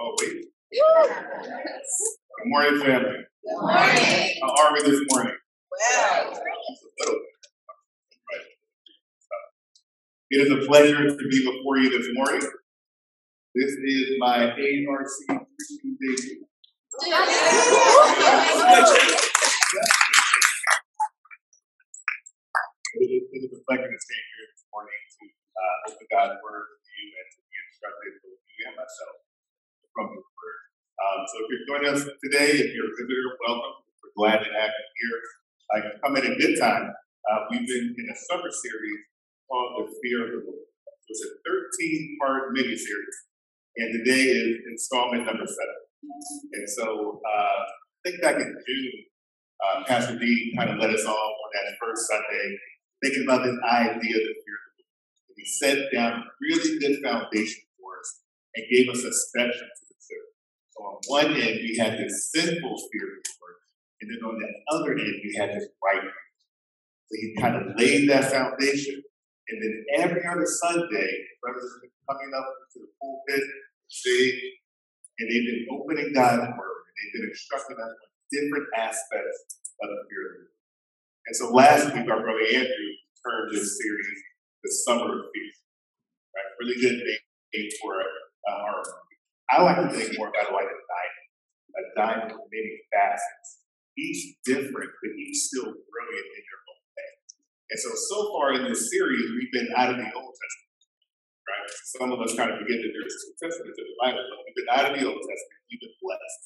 Oh, wait. Good morning, family. Good morning. How are we this morning? Well. Just a little bit. Right. It is a pleasure to be before you this morning. This is my ARC preaching debut. It is a pleasure to stand here this morning to uh, open God's word to you and to myself from. Um, so if you're joining us today, if you're a visitor, welcome. We're glad to have you here. I come in at a good time. Uh, we've been in a summer series called The Fear of the Lord. It's a 13 part mini series, and today is installment number seven. And so uh, I think back in June, uh, Pastor D kind of led us off on that first Sunday thinking about this idea of the fear of the Lord. And he set down really good foundation for us and gave us a spectrum to consider. So on one end, we had this sinful fear of the Lord, and then on the other end, we had this right. So he kind of laid that foundation, and then every other Sunday, brothers have been coming up to the pulpit, stage, and they've been opening God's word, and they've been instructing us on different aspects of the fear of the Lord. And so last week, our brother Andrew turned this series the Summer of Fear. Right? Really good name for uh, our. I like to think more about it like a diamond, a diamond with many facets, each different, but each still brilliant in their own way. And so, so far in this series, we've been out of the Old Testament, right? Some of us kind of forget that there's two testaments in the Bible, but we've been out of the Old Testament, we've been blessed.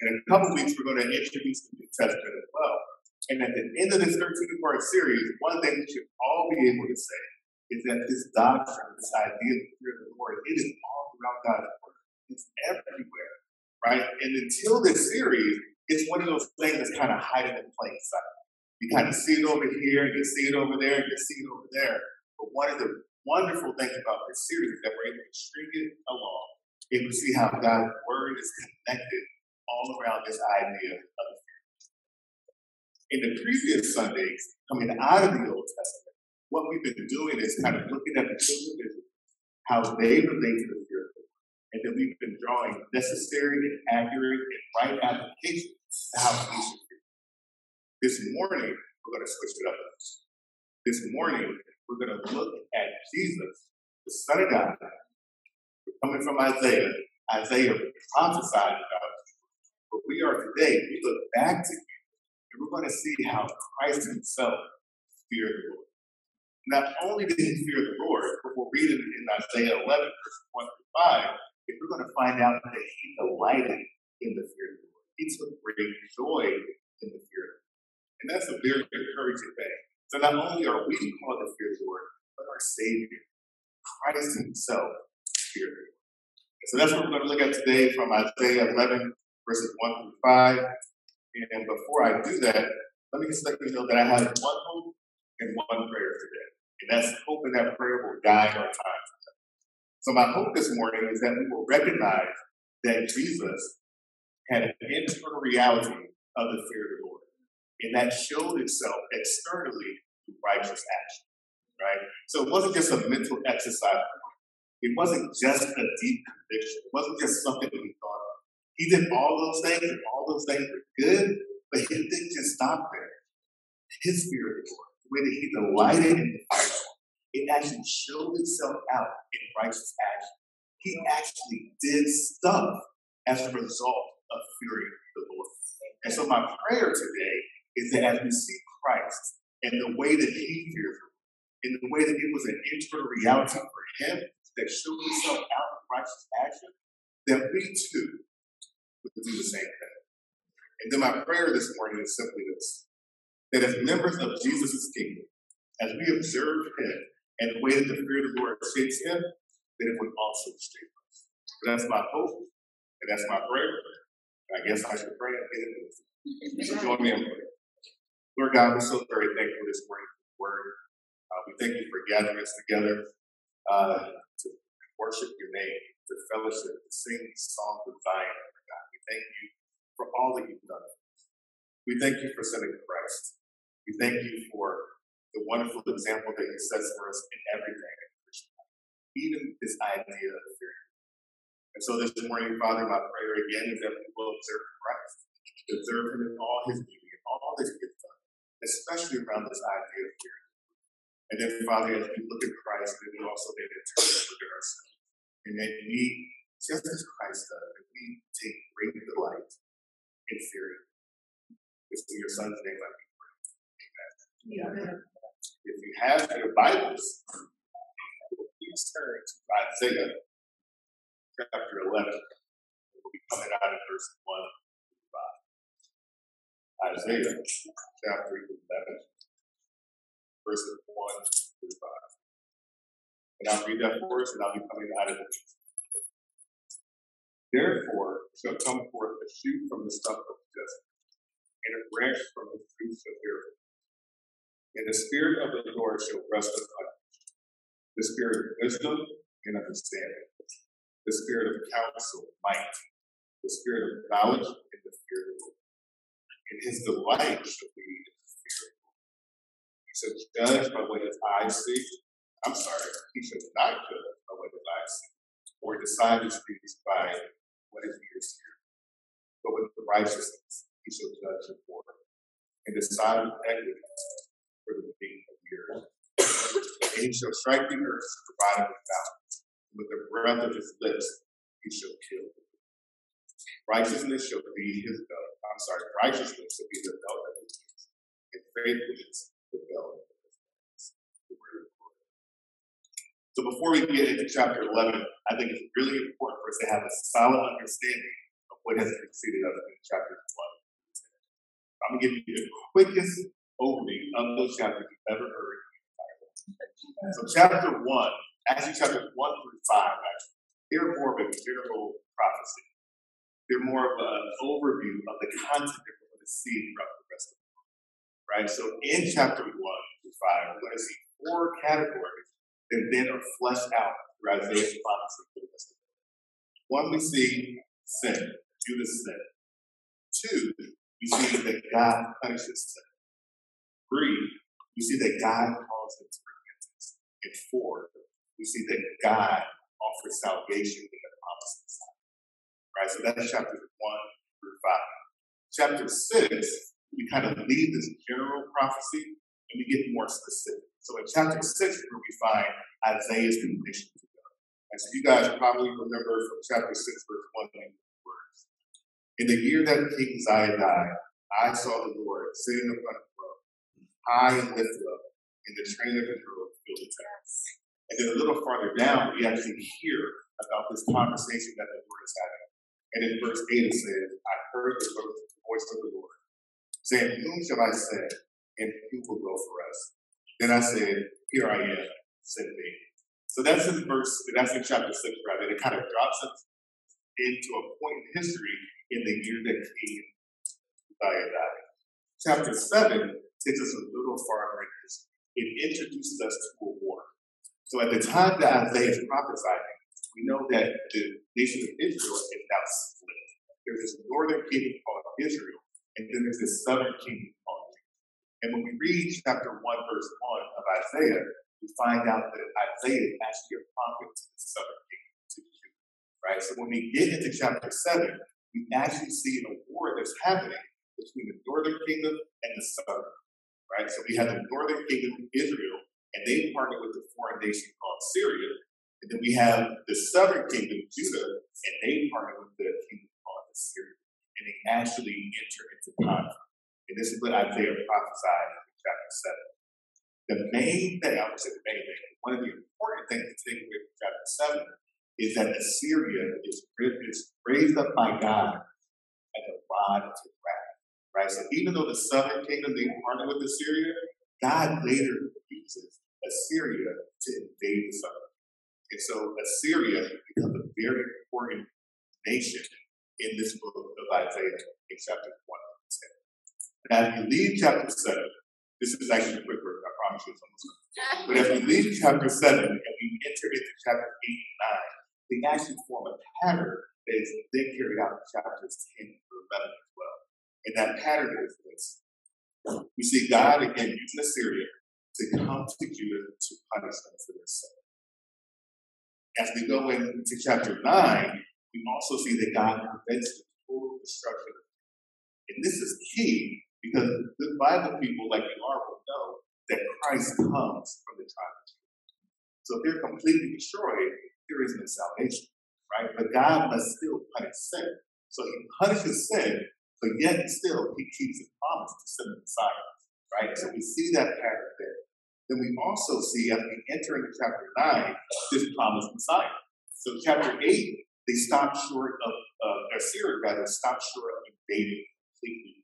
And in a couple weeks, we're going to introduce the New Testament as well. And at the end of this 13 part series, one thing we should all be able to say is that this doctrine, this idea of the fear of the Lord, it is all throughout God's word. It's everywhere, right? And until this series, it's one of those things that's kind of hiding in plain sight. You kind of see it over here, you see it over there, you see it over there. But one of the wonderful things about this series is that we're able to string it along, able to see how God's word is connected all around this idea of the fear. in the previous Sundays, coming out of the Old Testament, what we've been doing is kind of looking at the children how they relate to the fear of the Lord. And then we've been drawing necessary accurate and right applications to how we should fear. This morning, we're going to switch it up. This morning, we're going to look at Jesus, the Son of God. Coming from Isaiah. Isaiah prophesied about it. But we are today, we look back to him, and we're going to see how Christ himself feared the Lord. Not only did he fear the Lord, but we'll read it in Isaiah 11, verse 1 through 5, if we're going to find out that he delighted in the fear of the Lord. He took great joy in the fear of the Lord. And that's a very encouraging thing. So not only are we called to fear the Lord, but our Savior, Christ himself, feared the Lord. so that's what we're going to look at today from Isaiah 11, verses 1 through 5. And before I do that, let me just let you know that I have one hope and one prayer today. And that's hoping that prayer will guide our time. So my hope this morning is that we will recognize that Jesus had an internal reality of the fear of the Lord. And that showed itself externally through righteous action. Right? So it wasn't just a mental exercise. It wasn't just a deep conviction. It wasn't just something that we thought of. He did all those things, and all those things were good, but he didn't just stop there. His fear of the Lord, way that he delighted in the fight, it actually showed itself out in righteous action. He actually did stuff as a result of fearing the Lord. And so my prayer today is that as we see Christ and the way that he fears in the way that it was an internal reality for him that showed itself out in righteous action, that we too would do the same thing. And then my prayer this morning is simply this that as members of Jesus' kingdom, as we observe him and the way that the fear of the Lord shapes him, then it would also shape us. That's my hope, and that's my prayer. I guess I should pray and get into this. So join me in prayer. Lord God, we're so very thankful for this the word. Uh, we thank you for gathering us together uh, to worship your name, to fellowship, to sing songs of Zion, God. We thank you for all that you've done. We thank you for sending Christ. We thank you for the wonderful example that you set for us in everything, even this idea of fear. And so this morning, Father, my prayer again is that we will observe Christ, observe him in all his beauty, and all that he has done, especially around this idea of fear. And then, Father, as we look at Christ, then we also then look at ourselves. And then we, just as Christ does, we take great delight in fearing. It's in your son's name I pray. Amen. If you have your Bibles, please turn to Isaiah chapter 11. We'll be coming out of verse 1 through 5. Isaiah chapter 11, verses 1 through 5. And I'll read that for and I'll be coming out of it. Therefore shall come forth a shoot from the stump of Jesse, and a branch from the roots of Aaron. And the Spirit of the Lord shall rest upon him the Spirit of wisdom and understanding, the Spirit of counsel, might, the Spirit of knowledge, and the fear of the Lord. And his delight shall be in the fear of the Lord. He shall judge by what his eyes see. I'm sorry, he shall not judge by what his eyes see, or decide his things by what his ears hear. But with the righteousness he shall judge the poor, and decide with equity for the king of the earth. And he shall strike the earth, provided with balance. With the breath of his lips, he shall kill. Righteousness shall be his belt. I'm sorry, righteousness shall be the belt of his lips, and faithfulness the belt of his hands. So before we get into chapter 11, I think it's really important for us to have a solid understanding of what has preceded us in chapter 1. I'm going to give you the quickest overview of those chapters you've ever heard so chapter one, actually chapters one through five, actually, they're more of a general prophecy. They're more of an overview of the content that we're going to see throughout the rest of the book. Right? So in chapter one through five, we're going to see four categories that then are fleshed out through Isaiah's prophecy for the rest of the book. One, we see sin, Judah's sin. Two, we see that God punishes sin. Three, we see that God calls him to repentance. and four, we see that God offers salvation in the Messiah. Right? So that's chapters one through five. Chapter six, we kind of leave this general prophecy and we get more specific. So in chapter six, where we find Isaiah's condition to. And so you guys probably remember from chapter six, verse one and words. In the year that King Uzziah died, I saw the Lord sitting upon high and lifted up, and the train of his robe filled the temple. And then a little farther down, we actually hear about this conversation that the Lord is having. And in verse 8 it says, I heard the voice of the Lord, saying, Whom shall I send, and who will go for us? Then I said, Here I am, send me. So that's in verse, that's in chapter 6, rather. It kind of drops us into a point in history in the year that King Uzziah died. Chapter 7 takes us a little farther in history it introduces us to a war. So at the time that Isaiah is prophesying, we know that the nation of Israel is now split. There's this northern kingdom called Israel, and then there's this southern kingdom called Judah. And when we read chapter 1, verse 1 of Isaiah, we find out that Isaiah is actually a prophet to the southern kingdom, to Judah. Right? So when we get into chapter 7, we actually see a war that's happening between the northern kingdom and the southern right? So we have the northern kingdom, of Israel, and they partner with the foreign nation called Syria. And then we have the southern kingdom, Judah, and they partner with the kingdom called Assyria. And they actually enter into conflict. And this is what Isaiah prophesied in chapter 7. The main thing, I would say the main thing, one of the important things to take away from chapter 7 is that Assyria is, is raised up by God as a rod to wrath right? So even though the southern kingdom they partner with Assyria, God later uses Assyria to invade the southern. And so Assyria becomes a very important nation in this book of Isaiah in chapter 1 10. Now, if you leave chapter 7, this is actually a quick word, I promise you it's almost But if we leave chapter 7 and we enter into chapter 8 and 9, they actually form a pattern that is then carried out in chapters 10 through 11 as well. And that pattern is this. We see God again using Assyria to come to Judah to punish them for their sin. As we go into chapter 9, we also see that God prevents the total destruction. And this is key because the Bible people, like you are, will know that Christ comes from the tribe of Judah. So if they're completely destroyed, there is no salvation, right? But God must still punish sin. So he punishes sin, but yet still he keeps his promise to send the Messiah, right? So we see that pattern there. Then we also see as we enter into chapter 9, this promised Messiah. So chapter 8, they stop short of, uh, Assyria rather, stop short of invading completely.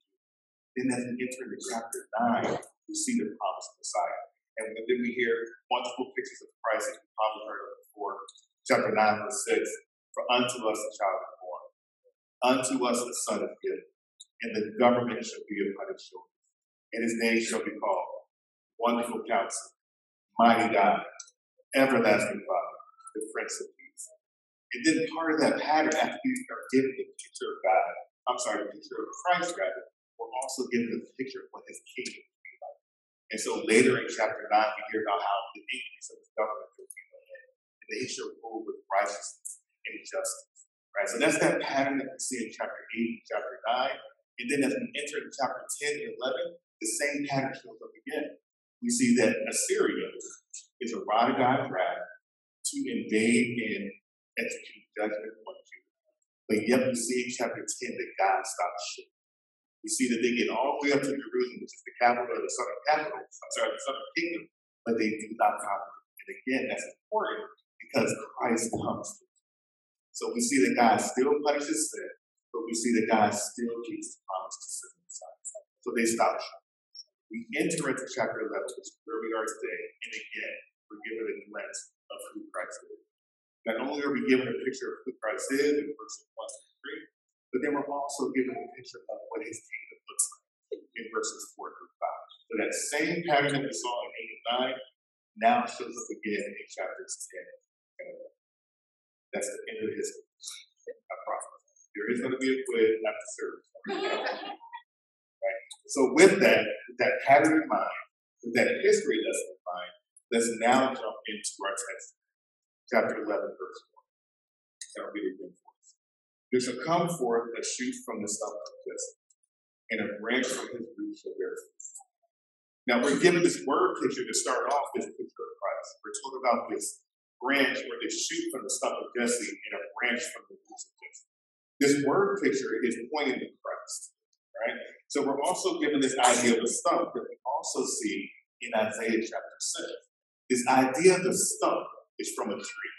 Then as we enter into chapter 9, we see the promised Messiah. And then we hear wonderful pictures of Christ that we probably heard of before. Chapter 9, verse 6, For unto us a child is born, unto us a son is given, and the government shall be upon his shoulders. And his name shall be called Wonderful Counselor, Mighty God, Everlasting Father, the Prince of Peace. And then part of that pattern, after we are given the picture of God, I'm sorry, the picture of Christ rather, we're also given the picture of what his kingdom will be like. And so later in chapter 9, we hear about how the increase of his government will be ahead, and that he shall rule with righteousness and justice. Right? So that's that pattern that we see in chapter 8 and chapter 9. And then as we enter into chapter 10 and 11, the same pattern shows up again. We see that Assyria is a rod of God's wrath to invade and execute judgment on Judah. But yet we see in chapter 10 that God stops short. We see that they get all the way up to Jerusalem, which is the capital of the southern capital, I'm sorry, the southern kingdom, but they do not conquer. And again, that's important because Christ comes to So we see that God still punishes sin, we see that God still keeps the promise to the Messiah. So they stop. We enter into chapter 11, which is where we are today, and again, we're given a glimpse of who Christ is. Not only are we given a picture of who Christ is in verses 1 to 3, but then we're also given a picture of what his kingdom looks like in verses 4 through 5. So that same pattern that we saw in 8 and 9 now shows up again in chapters 10 and 11. That's the end of the history. There is going to be a quiz after service. right? So with that, with that pattern in mind, with that history lesson in mind, let's now jump into our text. Chapter 11, verse 1. That'll be the again there shall come forth a shoot from the stump of Jesse, and a branch from his root shall bear fruit. Now we're given this word picture to start off this picture of Christ. We're told about this branch or this shoot from the stump of Jesse and a branch from the roots of Jesse. This word picture is pointing to Christ, right? So we're also given this idea of a stump that we also see in Isaiah chapter 6. This idea of the stump is from a tree.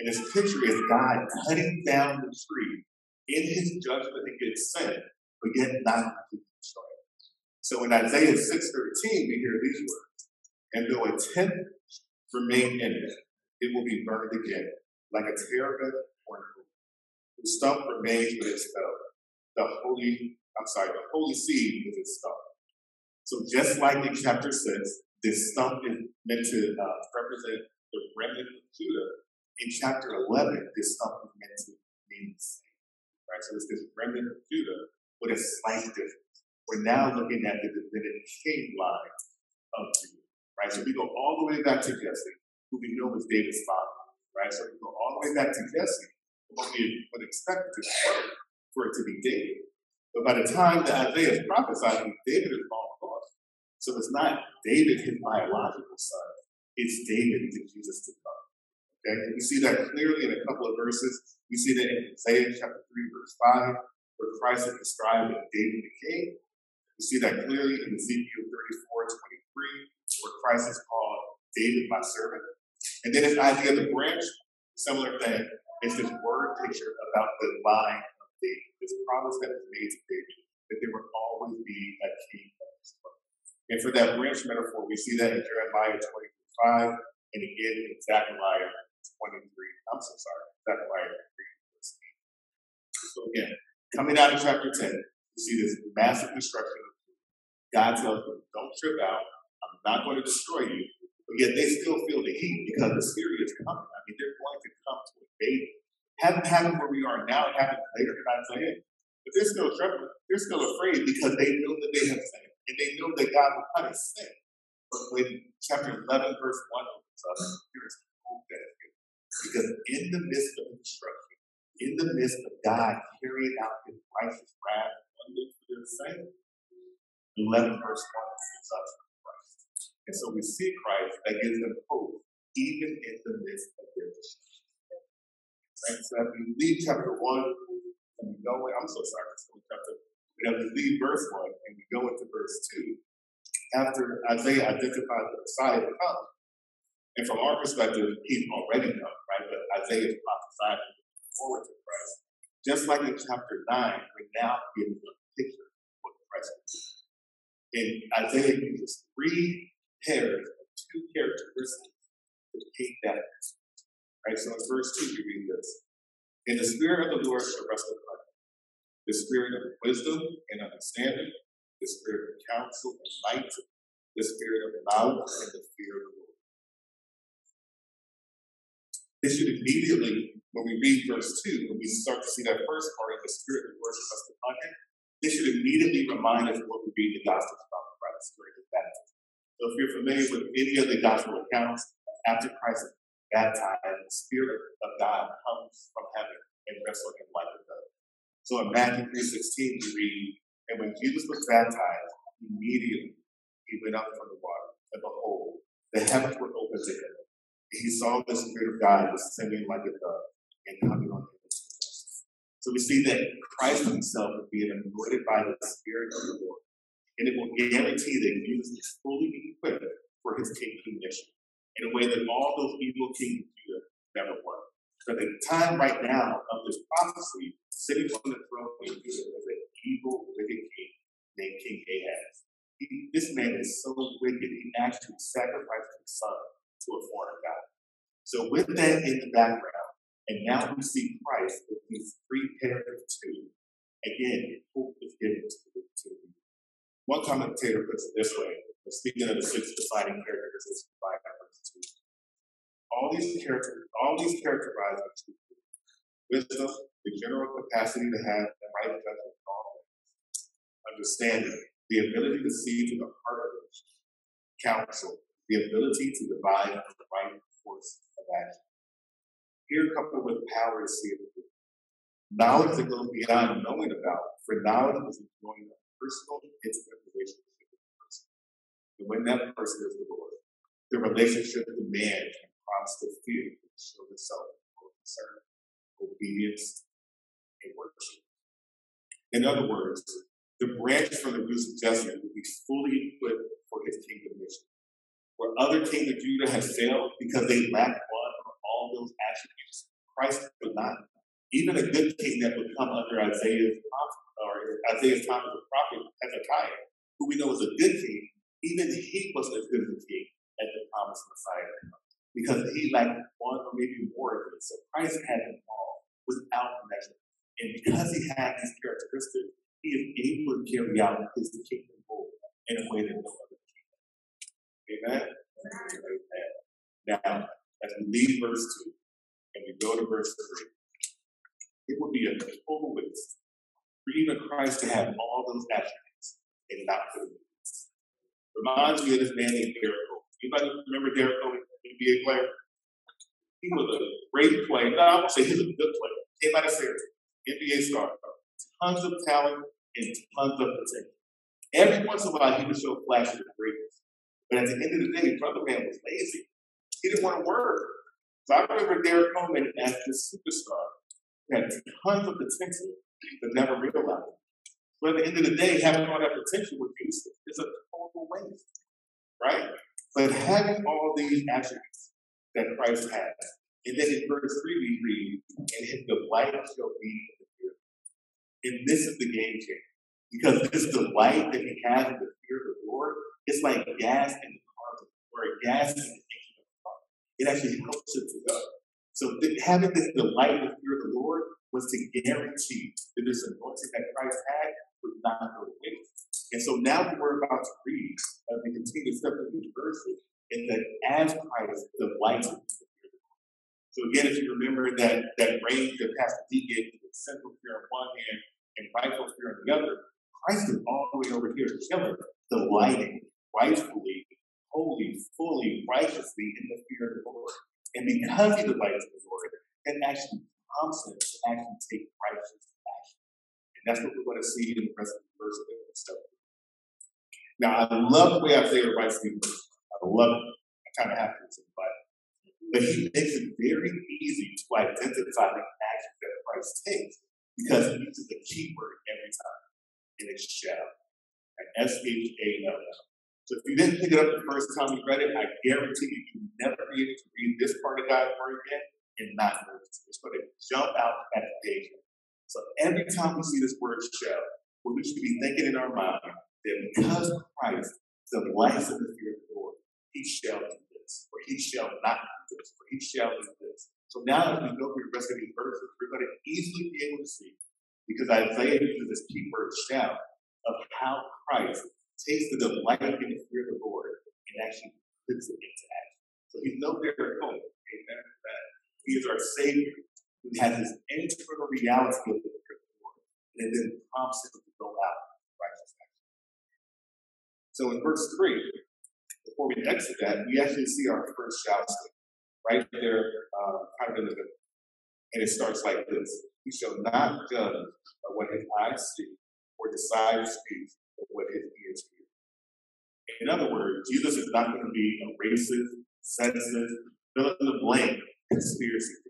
And this picture is God cutting down the tree in his judgment against sin, but yet not completely destroying So in Isaiah 6.13, we hear these words, And though a tenth remain in it, it will be burned again, like a terebinth or The stump remains with its fellow. The holy, I'm sorry, the holy seed is its stump. So just like in chapter 6, this stump is meant to uh, represent the remnant of Judah. In chapter 11, this stump is meant to mean the same right? So it's this remnant of Judah with a slight difference. We're now looking at the Davidic king line of Judah, right? So we go all the way back to Jesse, who we know was David's father, right? So we go all the way back to Jesse, what we would expect to for it to be David. But by the time that Isaiah is prophesying, David is long gone. So it's not David, his biological son. It's David, the Jesus to come. Okay? We see that clearly in a couple of verses. We see that in Isaiah chapter 3, verse 5, where Christ is described as David the king. We see that clearly in Ezekiel 34, 23, where Christ is called David, my servant. And then idea of the branch, similar thing. It's this word picture about the line of David, this promise that was made to David, that there would always be a king of his And for that branch metaphor, we see that in Jeremiah 25, and again in Zechariah 23. I'm so sorry. Zechariah 3, verse 8. So again, coming out of chapter 10, you see this massive destruction. God tells them, don't trip out. I'm not going to destroy you. But yet they still feel the heat because Assyria is coming. I mean, they're going to come to invade. Hadn't happened where we are now. It happened later in Isaiah. But they're still trembling. They're still afraid because they know that they have sinned. And they know that God will punish sin. But when chapter 11, verse 1 opens up, there is hope because in the midst of destruction, in the midst of God carrying out his righteous wrath on them for their sake. 11 verse 1 is us from Christ. And so we see Christ that gives them hope even in the midst of their distress. Right? So we leave chapter 1 and we go, I'm so sorry, it's only chapter, but we leave verse 1 and we go into verse 2, after Isaiah identifies the Messiah to come, and from our perspective, he's already come, right? But Isaiah is prophesying forward to Christ. Just like in chapter 9, we're now getting a picture of what Christ do. And Isaiah uses three pairs of two characteristics to paint that. Right? So in verse 2, we read this. And the Spirit of the Lord shall rest upon him. The Spirit of wisdom and understanding, the Spirit of counsel and might, the Spirit of knowledge and the fear of the Lord. This should immediately, when we read verse 2, when we start to see that first part the Spirit of the Lord shall rest upon him, this should immediately remind us what we read in the Gospels about Christ during his baptism. So if you're familiar with any of the Gospel accounts, after Christ is baptized, the Spirit of God comes from heaven and rests on him like a dove. So in Matthew 3.16, we read, And when Jesus was baptized, immediately he went up from the water, and behold, the heavens were opened to him. And he saw the Spirit of God descending like a dove and coming on him. So we see that Christ himself is being anointed by the Spirit of the Lord. And it will guarantee that Jesus is fully equipped for his kingdom mission in a way that all those evil kings of Judah never were. So the time right now of this prophecy, sitting on the throne in Judah is an evil, wicked king named King Ahaz. He, this man is so wicked, he actually sacrificed his son to a foreign god. So with that in the background, and now we see Christ with these three pairs of two. Again, hope is given to the two. One commentator puts it this way, speaking of the six defining characteristics of. All these characters, all these characterized by truth, wisdom, the general capacity to have the right judgment in all things, understanding, the ability to see to the heart of it, counsel, the ability to divide the right course of action here coupled with power to see it through. Knowledge that goes beyond knowing about, for knowledge is enjoying a personal, intimate relationship with the person. And when that person is the Lord, the relationship demands and prompts the fear to show itself in concern, obedience, and worship. In other words, the branch from the roots of Jesse will be fully equipped for his kingdom mission. Where other kings of Judah have failed because they lack one or all those attributes. Christ would not. Even a good king that would come under Isaiah's or Isaiah's time as a prophet, Hezekiah, who we know was a good king, even he wasn't as good as a king as the promised Messiah because he lacked one or maybe more of it. So Christ had them all without measure. And because he had these characteristics, he is able to carry out his kingdom rule in a way that no other king. Amen? Amen. Now, as we leave verse 2 and we go to verse 3, it would be a total waste for even Christ to have all those attributes and not put them Reminds me of this man named Coleman. Anybody remember Derrick Coleman, NBA player? He was a great player. No, I won't say he was a good player. Of Syracuse, NBA star. Tons of talent and tons of potential. Every once in a while, he would show flashes of greatness. But at the end of the day, brother man was lazy. He didn't want to work. So I remember Derrick Coleman as this superstar. He had tons of potential, but never realized it. But at the end of the day, having all that potential was useless. It's a total waste, right? But having all these attributes that Christ has, and then in verse 3 we read, and his delight shall be in the fear. And this is the game changer. Because this delight that he has in the fear of the Lord, it's like gas in the car, or gas in the engine. it actually helps it to go. So th- having this delight in the fear of the Lord was to guarantee that this anointing that Christ had would not go waste. And so now what we're about to read, as we continue to step through these verses, is that as Christ the the So again, if you remember that that range that Pastor D gave central fear on one hand and rightful fear on the other, Christ is all the way over here chilling, delighting rightfully holy, fully, righteously in the fear of the Lord. And because he delights in the Lord, it actually prompts him to actually take righteous action. And that's what we're going to see in the rest of the the. Now, I love the way Isaiah writes these verses. I love it. I kind of have to, but but he makes it very easy to identify the action that Christ takes because he uses the key word every time, and it's shall. Like S H A L L. So if you didn't pick it up the first time you read it, I guarantee you you never be able to read this part of God's word again and not notice it. It's going to jump out at the page. So every time we see this word shall, what we should be thinking in our mind that because Christ is the life of the fear of the Lord, he shall do this, or he shall not do this, or he shall do this. So now as we go through the rest of these verses, we're going to easily be able to see, because Isaiah uses this key word shall, of how Christ takes the delight in the fear of the Lord and actually puts it into action. So he's no hope. Amen. That he is our Savior who has this internal reality of the fear of the Lord, and then prompts him to go out. So in verse 3, before we exit that, we actually see our first shout right there, uh, kind of in the middle. And it starts like this He shall not judge by what his eyes see, or decide to speak of what his ears hear. In other words, Jesus is not going to be a racist, sexist, fill in the blank conspiracy.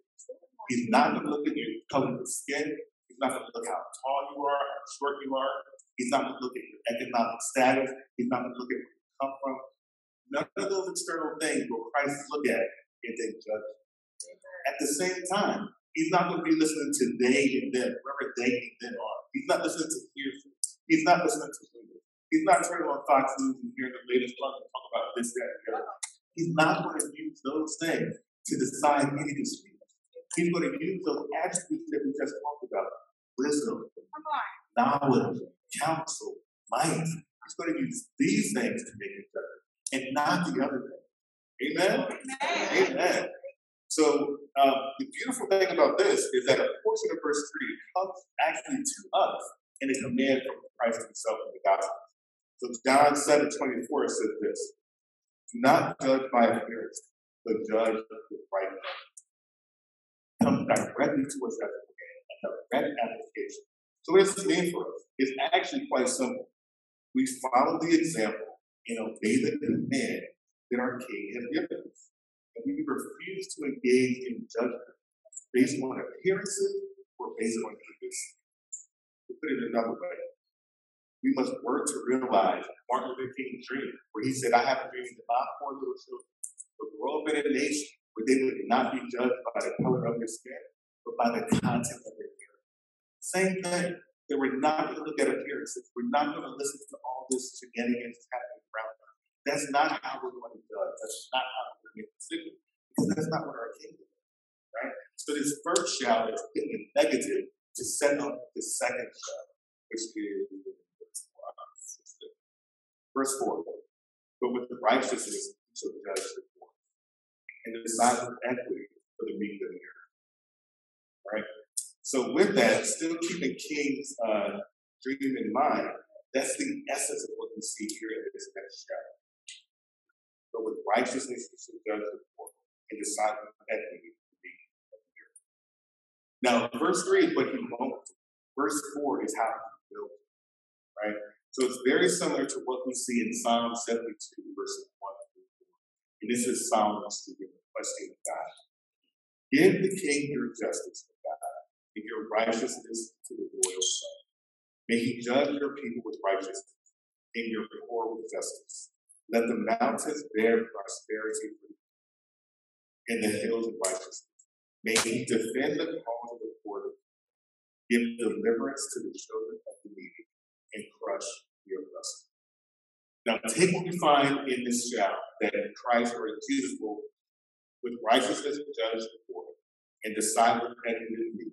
He's not going to look at your color of skin. He's not going to look how tall you are, how short you are. He's not going to look at your economic status. He's not going to look at where you come from. None of those external things will Christ look at and then judge. At the same time, he's not going to be listening to they and them, wherever they and them are. He's not listening to Pearson. He's not listening to Google. He's not turning on Fox News and hearing the latest one and talk about this, that, and the other. He's not going to use those things to decide any dispute. He's going to use those attributes that we just talked about wisdom, knowledge, counsel, might. He's going to use these things to make it better and not the other thing. Amen? Amen. So um, the beautiful thing about this is that a portion of verse 3 comes actually to us in a command from Christ himself in the gospel. So John 7 24 says this Do not judge by appearance, but judge with right Come directly to us as a command, a direct application. So what does this mean for us? It's actually quite simple. We follow the example and obey the command that our King has given us. And we refuse to engage in judgment based on appearances or based on conditions. To put it another way, we must work to realize Martin Luther King's dream, where he said, I have a dream that my four little children would grow up in a nation where they would not be judged by the color of their skin, but by the content of their. Same thing, that we're not going to look at appearances. We're not going to listen to all this shenanigans happening around us. That's not how we're going to judge. That's not how we're going to make. Because that's not what our king did. Right? So this first shout is a negative to set up the second shout, which is verse 4. But with the righteousness shall judge the poor, and the decide with equity for the meek of the earth. Right? So with that, still keeping King's uh, dream in mind, that's the essence of what we see here in this next chapter. But with righteousness you shall judge the poor, and decide for the meek of the. Now, verse 3 is what he won't do. Verse 4 is how he will. Right? So it's very similar to what we see in Psalm 72, verses 1 through 4. And this is Psalmist speaking the question of God. Give the king your justice, God, and your righteousness to the royal son. May he judge your people with righteousness, and your poor with justice. Let the mountains bear prosperity for you, and the hills of righteousness. May he defend the cause of the poor, give deliverance to the children of the needy, and crush the oppressor. Now, take what we find in this shout that Christ Jesus will, with righteousness, judge the poor and decide be.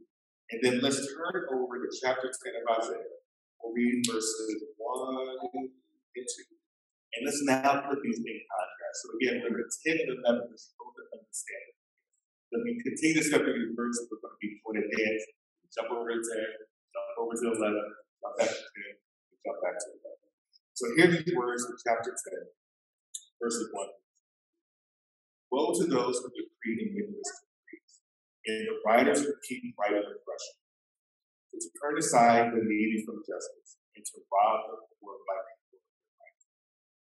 And then let's turn over to chapter 10 of Isaiah. We'll read verses 1 and 2. And let's now put these in contrast. So again, remember 10 and 11 is both to understand. As we continue to step through these verses, we're going to be doing a. Jump over to 10, jump over to 11, jump back to 10, jump back to 11. So hear these words in chapter 10, verses 1. Woe to those who decree decrees, and the writers would keep writing oppression, to turn aside the needy from justice, and to rob the poor by people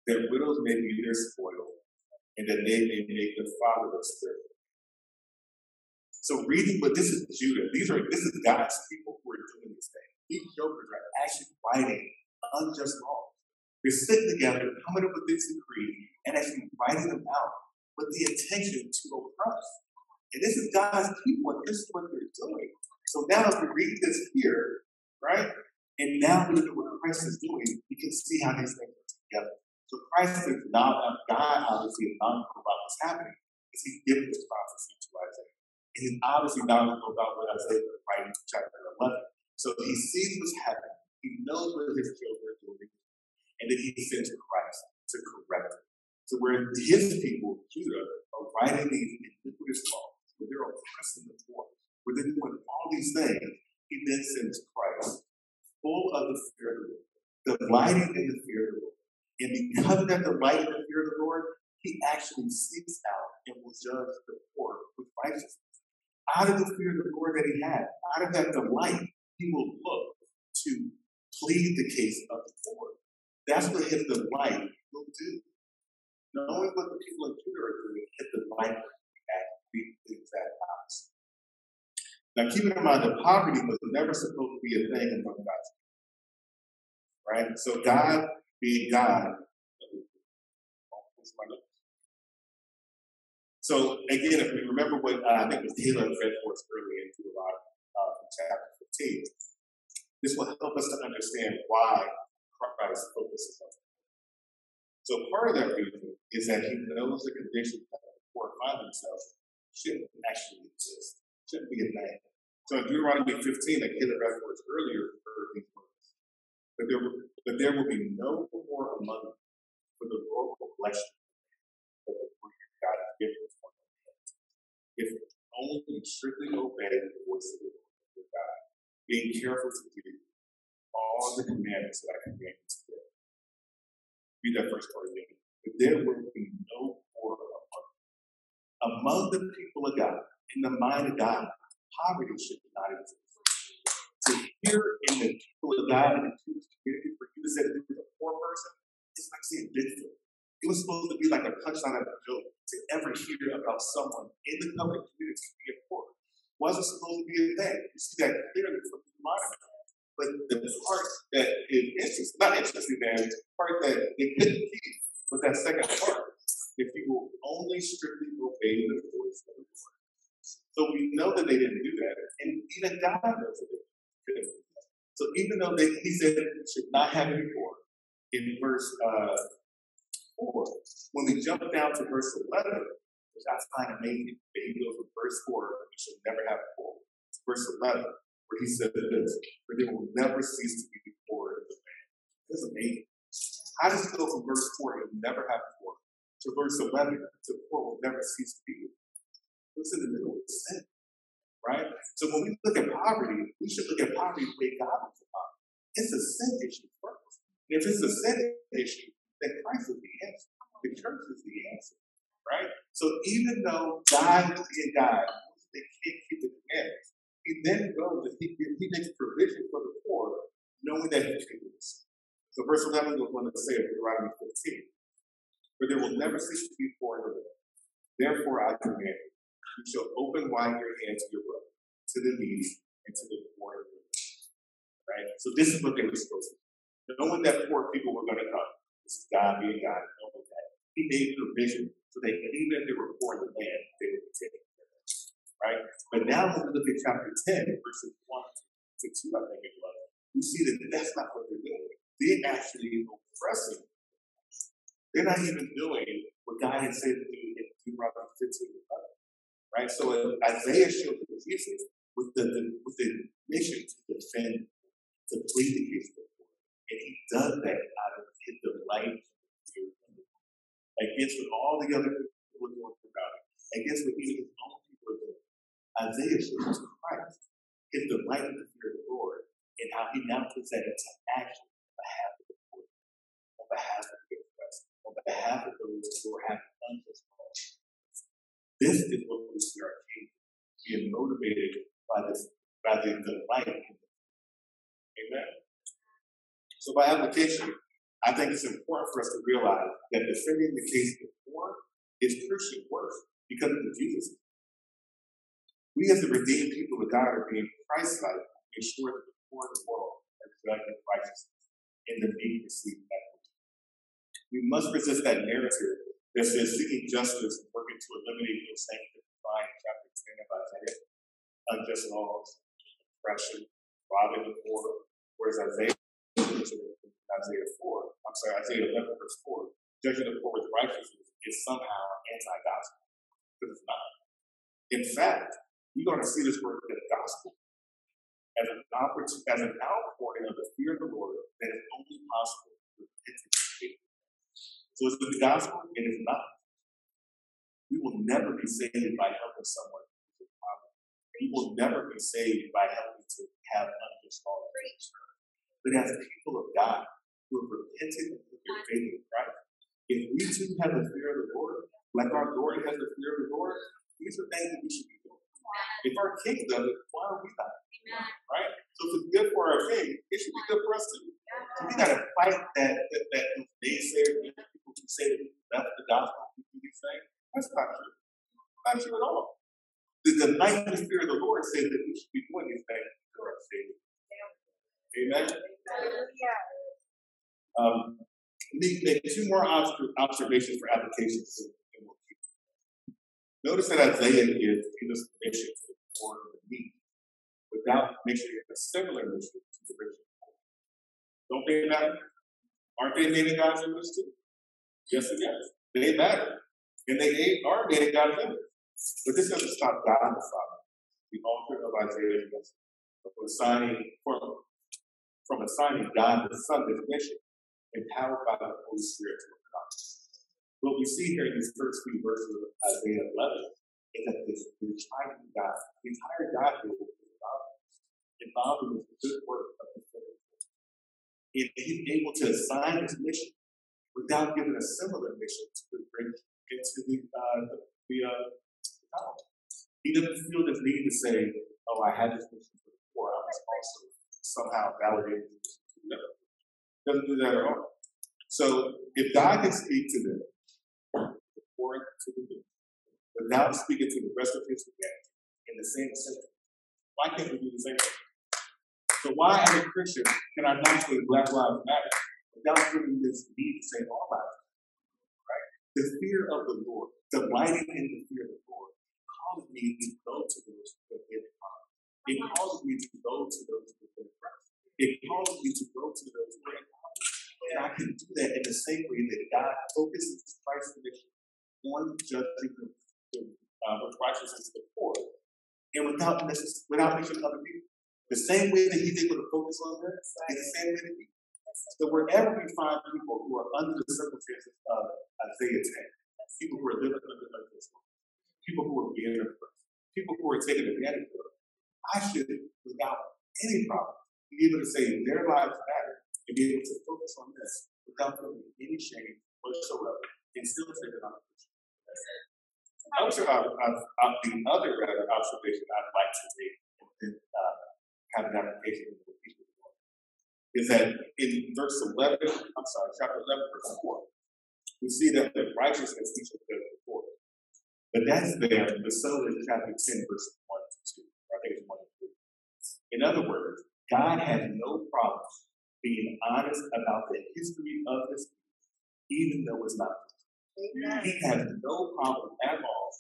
that widows may be their spoil, and that they may make the fatherless their so reading, but this is Judah. These are this is God's people who are doing this thing. These jokers are actually writing unjust laws. They're sitting together, coming up with this decree, and actually writing them out with the intention to oppress. And this is God's people, and this is what they're doing. So now if we read this here, right? And now we look at what Christ is doing, we can see how these things are together. So Christ is not a God obviously is not about what's happening, because he's given this prophecy to Isaiah. And he's obviously knowledgeable about what Isaiah is writing in chapter 11. So he sees what's happening. He knows what his children are doing. And then he sends Christ to correct it. So where his people, Judah, are writing these iniquitous laws, where they're oppressing the poor, where they're doing all these things, he then sends Christ, full of the fear of the Lord, delighting in the fear of the Lord. And because of that delight in the fear of the Lord, he actually seeks out and will judge the poor with righteousness out of the fear of the Lord that he had, out of that delight, he will look to plead the case of the poor. That's what his delight will do. Knowing what the people of Judah are doing, his delight act the exact opposite. Now, keeping in mind that poverty was never supposed to be a thing among God's people. Right? So, God being God, so again, if we remember what uh, I think was Taylor read for us earlier in Deuteronomy uh, chapter 15, this will help us to understand why Christ focuses on. So part of that reason is that he knows the conditions that the poor find themselves shouldn't actually exist, shouldn't be a thing. So in Deuteronomy 15, that Caleb for us earlier. But there, but there will be no poor among you, for the Lord will bless you, that the God has given if only you strictly obey the voice of the Lord your God, being careful to do all the commandments that I command you today. Read that first part again. But there will be no poor among Among the people of God, in the mind of God, poverty should not exist. To hear in the people of God in the community, for you to say that there was a poor person, it's like saying Bigfoot. It was supposed to be like a punchline of a joke to ever hear about someone in the covenant community being poor. Wasn't supposed to be a thing. You see that clearly from the modern But the part that is interesting, not interesting, man, the part that they couldn't keep was that second part. If you will only strictly obey the voice of the Lord. So we know that they didn't do that, and even God knows that they couldn't do that. So even though they, he said should not have any poor, in verse uh, 4. When we jump down to verse 11, which I find amazing, that he goes with verse 4, we should never have poor. It's verse 11, where he said this, for there will never cease to be poor in the land. That's amazing. How does it go from verse 4, you'll never have poor, to verse 11, to poor will never cease to be? What's in the middle of sin? Right? So when we look at poverty, we should look at poverty the way God looks at poverty. It's a sin issue first. And if it's a sin issue, that Christ is the answer. The church is the answer, right? So even though God being God, they can't keep the commandments. He then goes and he, he makes provision for the poor, knowing that he can do this. So verse 11 goes on to say in Deuteronomy 15, For there will never cease to be poor in the land. Therefore I command you, you shall open wide your hand to your brother, to the needy, and to the poor. in the land. Right? So this is what they were supposed to do. Knowing that poor people were going to come, this is God being God, knowing that. He made provision so that even if they were poor in the land, they would be taken care of. Right? But now when we look at chapter 10, verses 1 to 2, I think it was, we see that that's not what they're doing. They're actually oppressing. They're not even doing what God had said to do in Deuteronomy 15 Right? So Isaiah shows Jesus with the, the, with the mission to defend, to plead the case the. And he does that out of his delight against what all the other people were doing about it, against what even his own people were doing. Isaiah shows Christ his delight in the fear of the Lord and how he now puts that into action on behalf of the poor, on behalf of on behalf of those who are having unjust. This is what we see our king. being motivated by this, by the in it. Amen. So by application, I think it's important for us to realize that defending the case before is Christian work because of the Jesus. We as the redeemed people of God are being Christ-like to that the poor of the world are judged in righteousness and the meek receive equity. We must resist that narrative that says seeking justice and working to eliminate those things that define chapter 10 of Isaiah, unjust laws, oppression, robbing the poor, whereas Isaiah Isaiah 4, I'm sorry, Isaiah 11, verse 4, judging the poor with righteousness is somehow anti-gospel. Because it's not. In fact, we're going to see this word in the gospel as an opportunity, as an outpouring of the fear of the Lord that is only possible with repentance. So is it the gospel? It is not. We will never be saved by helping someone who's in poverty. We will never be saved by helping to have unjust laws. But as people of God who have repented and put their faith in Christ, if we too have the fear of the Lord, like our Lord has the fear of the Lord, these are things that we should be. If our king does it, why are we not? Right? So if it's good for our king, it should be good for us too. So we gotta fight that that, that naysayers, people who say that that's the gospel, do these things. That's not true. Not true at all. The, the and the fear of the Lord says that we should be doing these things for our Savior. Amen. Um, let me make two more obs- observations for applications. and we'll keep it. Notice that Isaiah gives mission to the poor and the meek without mentioning a similar mission to the rich and poor. Don't they matter? Aren't they made in God's image too? Yes and yes. They matter. And they are made in God's image. But this doesn't stop God the Father, the author of Isaiah's message, from assigning, from, from assigning God the Son this mission empowered by the Holy Spirit to accomplish. What we see here in these first few verses of Isaiah 11 is that this, the triune God, the entire Godhead is involved, involved in this good work of the Holy And he's able to assign his mission without giving a similar mission to the rich and to the, uh, the, the uh. He doesn't feel this need to say, oh, I had this mission before. I must also somehow validate this mission to the other doesn't do that at all. So if God can speak to them, to the rich, without speaking to the rest of his humanity in the same sentence, why can't we do the same thing? So why, as a Christian, can I not say Black Lives Matter without feeling this need to say all lives matter? Right? The fear of the Lord, delighting in the fear of the Lord, causes me to go to those who harmed. It causes me to go to those who oppressed. It causes me to go to those who are and I can do that in the same way that God focuses Christ's mission on judging the, the uh, with righteousness of the poor, and without without mentioning other people. The same way that He's able to focus on them is the same way that we. So wherever we find people who are under the circumstances of Isaiah 10, people who are living under unjust law, people who are being oppressed, people who are taken advantage of, I should, without any problem, be able to say their lives matter and be able to focus on this without feeling any shame whatsoever and still say that I'm a Christian. Uh, uh, uh, the other observation I'd like to make and uh, have an application people is that in verse 11, I'm sorry, chapter 11, verse 4, we see that the righteousness each of them before. But that's there, the so is chapter 10, verse 1 to 2, or I think it's 1 to 3. In other words, God has no problem being honest about the history of his people, even though it's not. He had no problem at all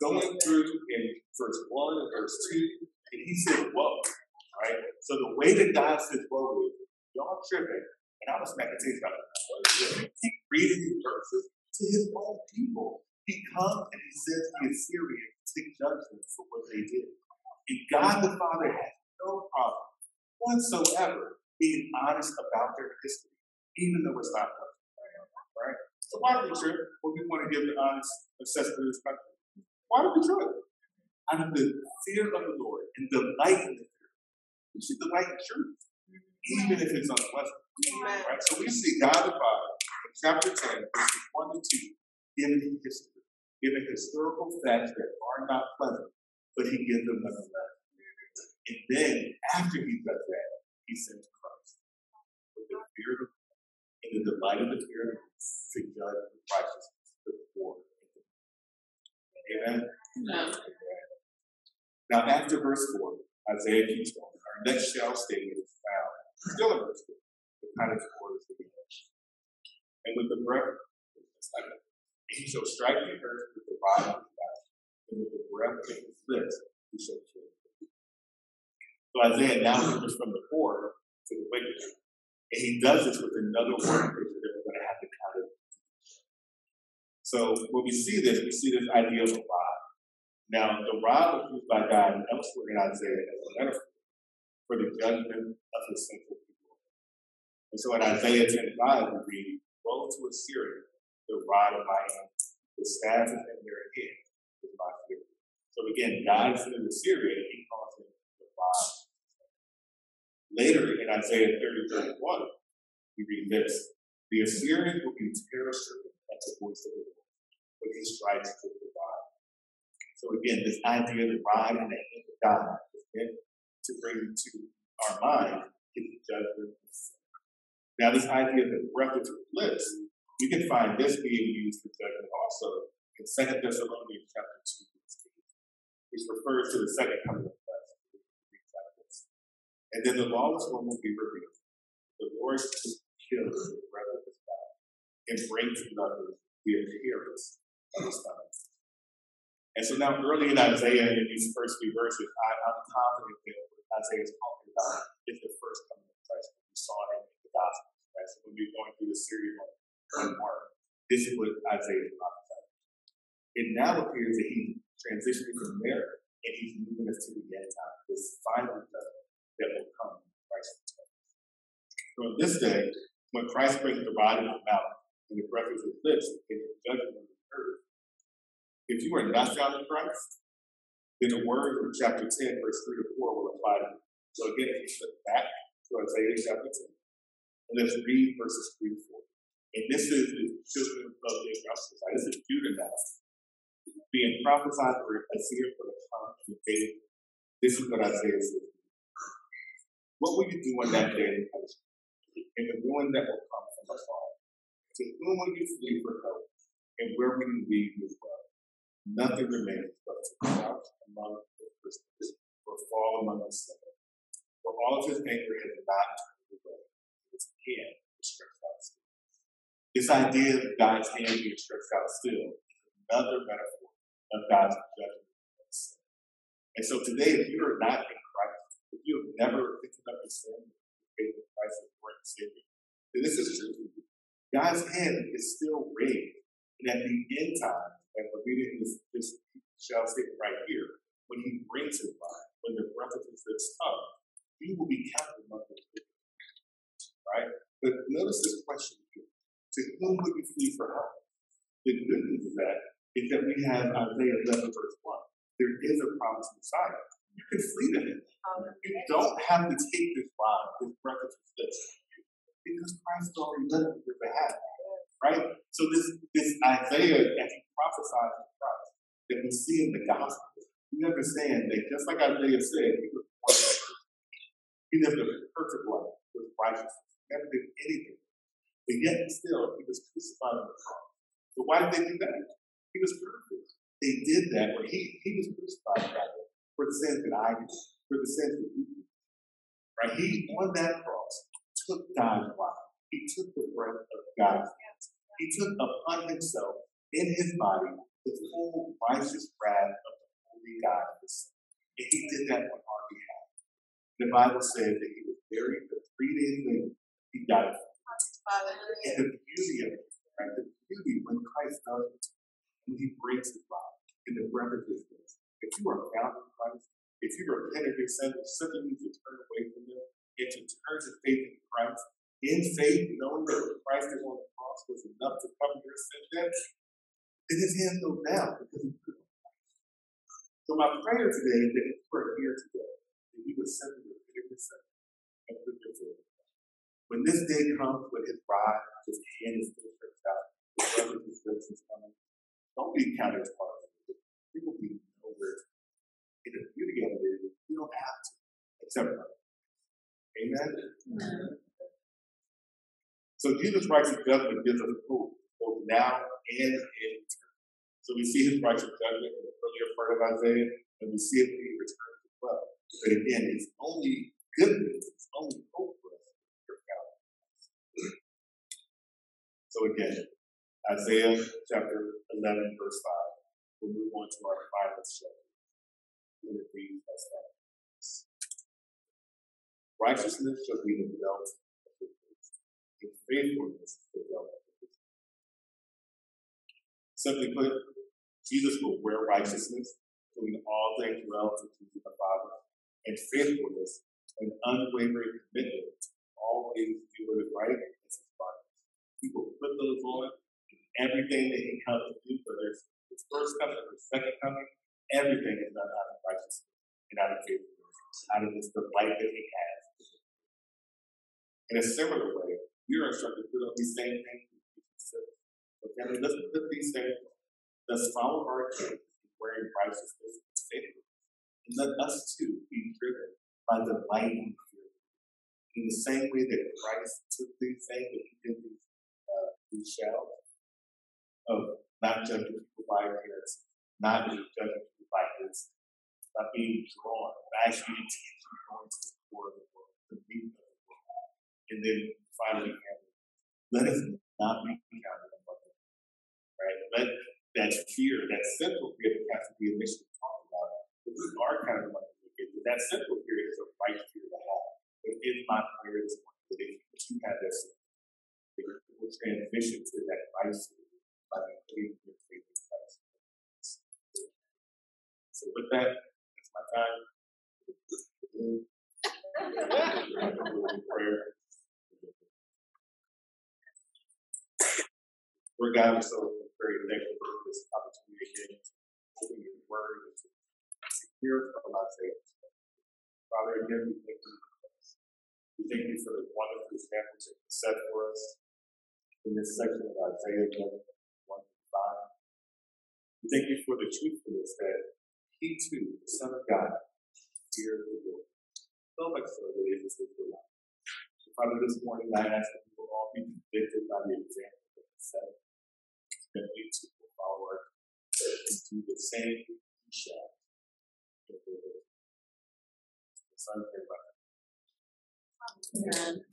going through in verse 1 and verse 2, and he said, Whoa, right? So the way that God says, Whoa, y'all tripping, and I was to teach about it. Keep reading these verses to his own people. He comes and he says to the Assyrians take judgment for what they did. And God the Father has no problem whatsoever being honest about their history, even though it's not perfect. So why do we trip when we want to give the honest assessment of this country? Why do we trip? Out of the fear of the Lord and delight in the fear. We should delight in truth, even if it's unpleasant. Right? So we see God the Father in chapter 10, verses 1 to 2, giving history, giving historical facts that are not pleasant, but he gives them nonetheless. And then after he does that, he sends Christ with the fear of the delight of the fear to judge the righteous, the poor. Amen. Now, after verse 4, Isaiah keeps going. Our next shall statement is found still in verse 4. The kind of orders the And with the breath, he shall strike the earth with the rod of his mouth, and with the breath of his lips he shall kill. So Isaiah now moves from the poor to the wicked. And he does this with another word picture that we're going to have to kind of. So when we see this, we see this idea of a rod. Now, the rod was used by God elsewhere in Isaiah as a metaphor for the judgment of his sinful people. And so in Isaiah 10 5, we read, Woe to Assyria, the rod of my hand, the staff is in their hand with my fear. So again, God is in Assyria, he calls him the rod. Later in Isaiah 30 31, we read this The Assyrian will be terror stricken at the voice of the Lord when he with the rod. So again, this idea of the rod and the hand of God is meant to bring to our mind his judgment. Now, this idea of the breath of his lips, we can find this being used for judgment also in 2 Thessalonians chapter 2, which refers to the second coming of. And then the lawless one will be revealed. The Lord will kill the breath of his mouth and bring to nothing the appearance of his coming. And so now, early in Isaiah, in these first few verses, I, am confident that Isaiah is talking about is the first coming of Christ. We saw it in the gospel. Right? So when we're going through the series on Mark, this is what Isaiah is prophesying. It now appears that he's transitioning from there and he's moving us to the end time, this final judgment that will come when Christ returns. So on this day, when Christ brings the rod in his mouth and the breath of his lips, and the judgment of the earth, if you are not found in Christ, then the word from chapter 10, verse 3 to 4 will apply to you. So again, if you flip back to Isaiah chapter 10, and let's read verses 3 to 4. And this is the children of Israel. This is Judah now. Being prophesied for a Isaiah for the time of David. This is what Isaiah says. What will you do on that day in the ruin that will come from afar? To whom will you flee for help? And where will you leave your wealth? nothing remains but to crouch among the prisoners or fall among the slain. For all of his anger has not turned away, his hand is stretched out still. This idea of God's hand being stretched out still is another metaphor of God's judgment. And so today, if you are not in if you have never picked up the sin, in Christ as Lord and Savior, then this is true. God's hand is still raised. And at the end time, and we're reading this, shall statement right here. When he brings his mind, when the breath of his lips come, you will be counted among the Right? But notice this question here. To whom would you flee for help? The good news of that is that we have Isaiah 11, verse 1. There is a promised Messiah. You can flee to him. You don't have to take this rod, this breath of his lips, because Christ already done it on your behalf. Right? So this, this Isaiah, as he prophesies in Christ, that we see in the gospel, we understand that just like Isaiah said, he was born He lived a perfect life with righteousness, never did anything. But yet still, he was crucified on the cross. So why did they do that? He was perfect. They did that when he, he was crucified for the sins that I did, for the sins that you. Right? He, on that cross, took God's life. He took the breath of God's hands. he took upon himself in his body the full righteous wrath of the holy God. And he did that on our behalf. The Bible says that he was buried, but three days later, he died. And the beauty of it, right? The beauty when Christ does it, when he breaks his body in the breath of his lips. If you are found in Christ, if you repent of your sins, simply need to turn away from them and to turn to faith in Christ, in faith, knowing that Christ is on the cross was enough to cover your sin debt, then his hand goes down because he put So my prayer today is that if you are here today, that you would simply repent of your sin and put your faith in When this day comes, when his bride, his hand is still stretched out, his brother, is coming, don't be counted as part of it interview together, you don't have to etc. Amen? Amen? So Jesus' righteous judgment gives us hope both now and in eternity. So we see his righteous judgment in the earlier part of Isaiah, and we see it when he returns as well. But again, it's only goodness, it's only hope for us. So again, Isaiah chapter 11, verse 5. We'll move on to our final study. Righteousness shall be the belt of the priest, and faithfulness the belt of the priest. Simply put, Jesus will wear righteousness, doing all things well to please the Father, and faithfulness, an unwavering commitment to always do what is right as his Father. He will put those on in everything that he comes to do, whether it's his first coming or second coming, everything is done out of righteousness and out of faithfulness, out of this delight that he has. In a similar way, we are instructed to on these same things. Okay, let's put these things. Let's follow our King wearing righteousness and faithfulness. And let us too be driven by the light and fear. In the same way that Christ took these things and he did these, uh, these shells of not judging people by appearance, not judging by this, by being drawn, but actually intentionally going to the core of the world, the meaning of the world. And then finally, let us not be counted among them. Right? Let that fear, that central fear that has to be initially talked about, if we are kind of like but that central fear is a right fear to have. But it is my prayer this morning that if you have that that you will transition to that right fear by the faith So with that, that's my time. Prayer. Lord God, we're so very thankful for this opportunity again to open your word and to hear from Isaiah. Father, again, we thank you. We thank you for the wonderful examples that you set for us in this section of Isaiah 11, 1 through 5. We thank you for the truthfulness that he too, the Son of God, feared the Lord. So much so that it is his delight. So, Father, this morning I ask that we will all be convicted by the example that you set that we too will follow our and do the same we shall. The Son of God. Amen.